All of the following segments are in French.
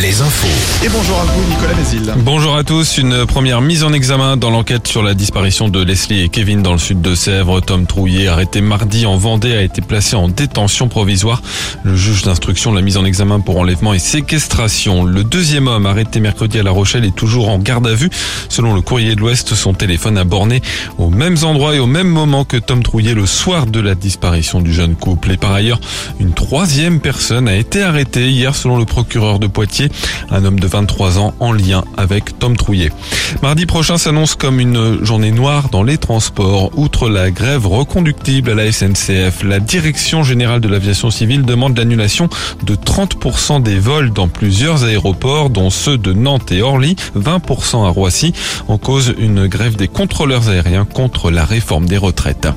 les infos. Et bonjour à vous, Nicolas Mézil. Bonjour à tous. Une première mise en examen dans l'enquête sur la disparition de Leslie et Kevin dans le sud de Sèvres. Tom Trouillet, arrêté mardi en Vendée, a été placé en détention provisoire. Le juge d'instruction l'a mise en examen pour enlèvement et séquestration. Le deuxième homme, arrêté mercredi à La Rochelle, est toujours en garde à vue. Selon le courrier de l'Ouest, son téléphone a borné aux mêmes endroits et au même moment que Tom Trouillet le soir de la disparition du jeune couple. Et par ailleurs, une troisième personne a été arrêtée hier selon le procureur de Poitiers, un homme de 23 ans en lien avec Tom Trouillet. Mardi prochain s'annonce comme une journée noire dans les transports. Outre la grève reconductible à la SNCF, la Direction générale de l'aviation civile demande l'annulation de 30% des vols dans plusieurs aéroports, dont ceux de Nantes et Orly, 20% à Roissy, en cause une grève des contrôleurs aériens contre la réforme des retraites.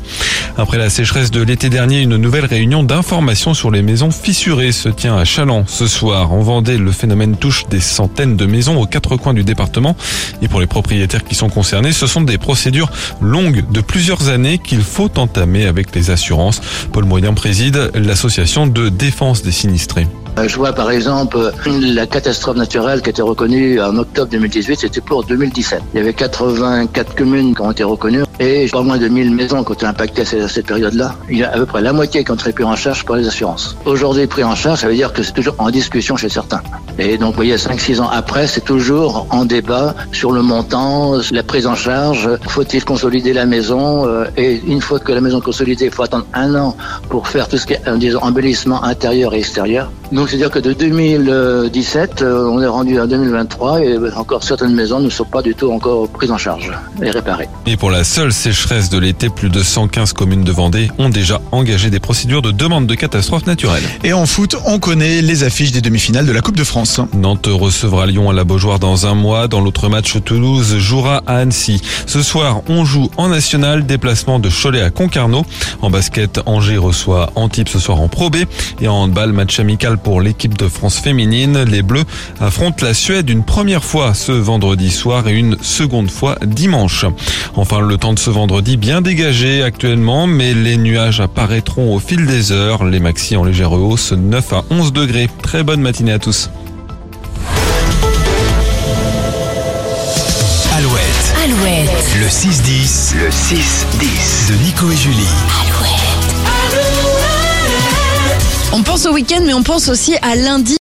Après la sécheresse de l'été dernier, une nouvelle réunion d'information sur les maisons fissurées se tient à Chaland ce soir. Le phénomène touche des centaines de maisons aux quatre coins du département. Et pour les propriétaires qui sont concernés, ce sont des procédures longues de plusieurs années qu'il faut entamer avec les assurances. Paul Moyen préside l'association de défense des sinistrés. Euh, je vois par exemple la catastrophe naturelle qui a été reconnue en octobre 2018, c'était pour 2017. Il y avait 84 communes qui ont été reconnues et pas moins de 1000 maisons qui ont été impactées à cette période-là. Il y a à peu près la moitié qui ont été pris en charge par les assurances. Aujourd'hui, pris en charge, ça veut dire que c'est toujours en discussion chez certains. Et donc, vous voyez, 5-6 ans après, c'est toujours en débat sur le montant, la prise en charge. Faut-il consolider la maison euh, Et une fois que la maison est consolidée, il faut attendre un an pour faire tout ce qui est, euh, disons, embellissement intérieur et extérieur. C'est-à-dire que de 2017, euh, on est rendu en 2023 et encore certaines maisons ne sont pas du tout encore prises en charge et réparées. Et pour la seule sécheresse de l'été, plus de 115 communes de Vendée ont déjà engagé des procédures de demande de catastrophe naturelle. Et en foot, on connaît les affiches des demi-finales de la Coupe de France. Nantes recevra Lyon à la Beaujoire dans un mois. Dans l'autre match, Toulouse jouera à Annecy. Ce soir, on joue en national, déplacement de Cholet à Concarneau. En basket, Angers reçoit Antibes ce soir en Pro B. Et en handball, match amical pour l'équipe de France féminine. Les Bleus affrontent la Suède une première fois ce vendredi soir et une seconde fois dimanche. Enfin, le temps de ce vendredi bien dégagé actuellement, mais les nuages apparaîtront au fil des heures. Les maxi en légère hausse, 9 à 11 degrés. Très bonne matinée à tous. Alouette, Alouette, le 6-10, le 6-10 de Nico et Julie. On pense au week-end, mais on pense aussi à lundi.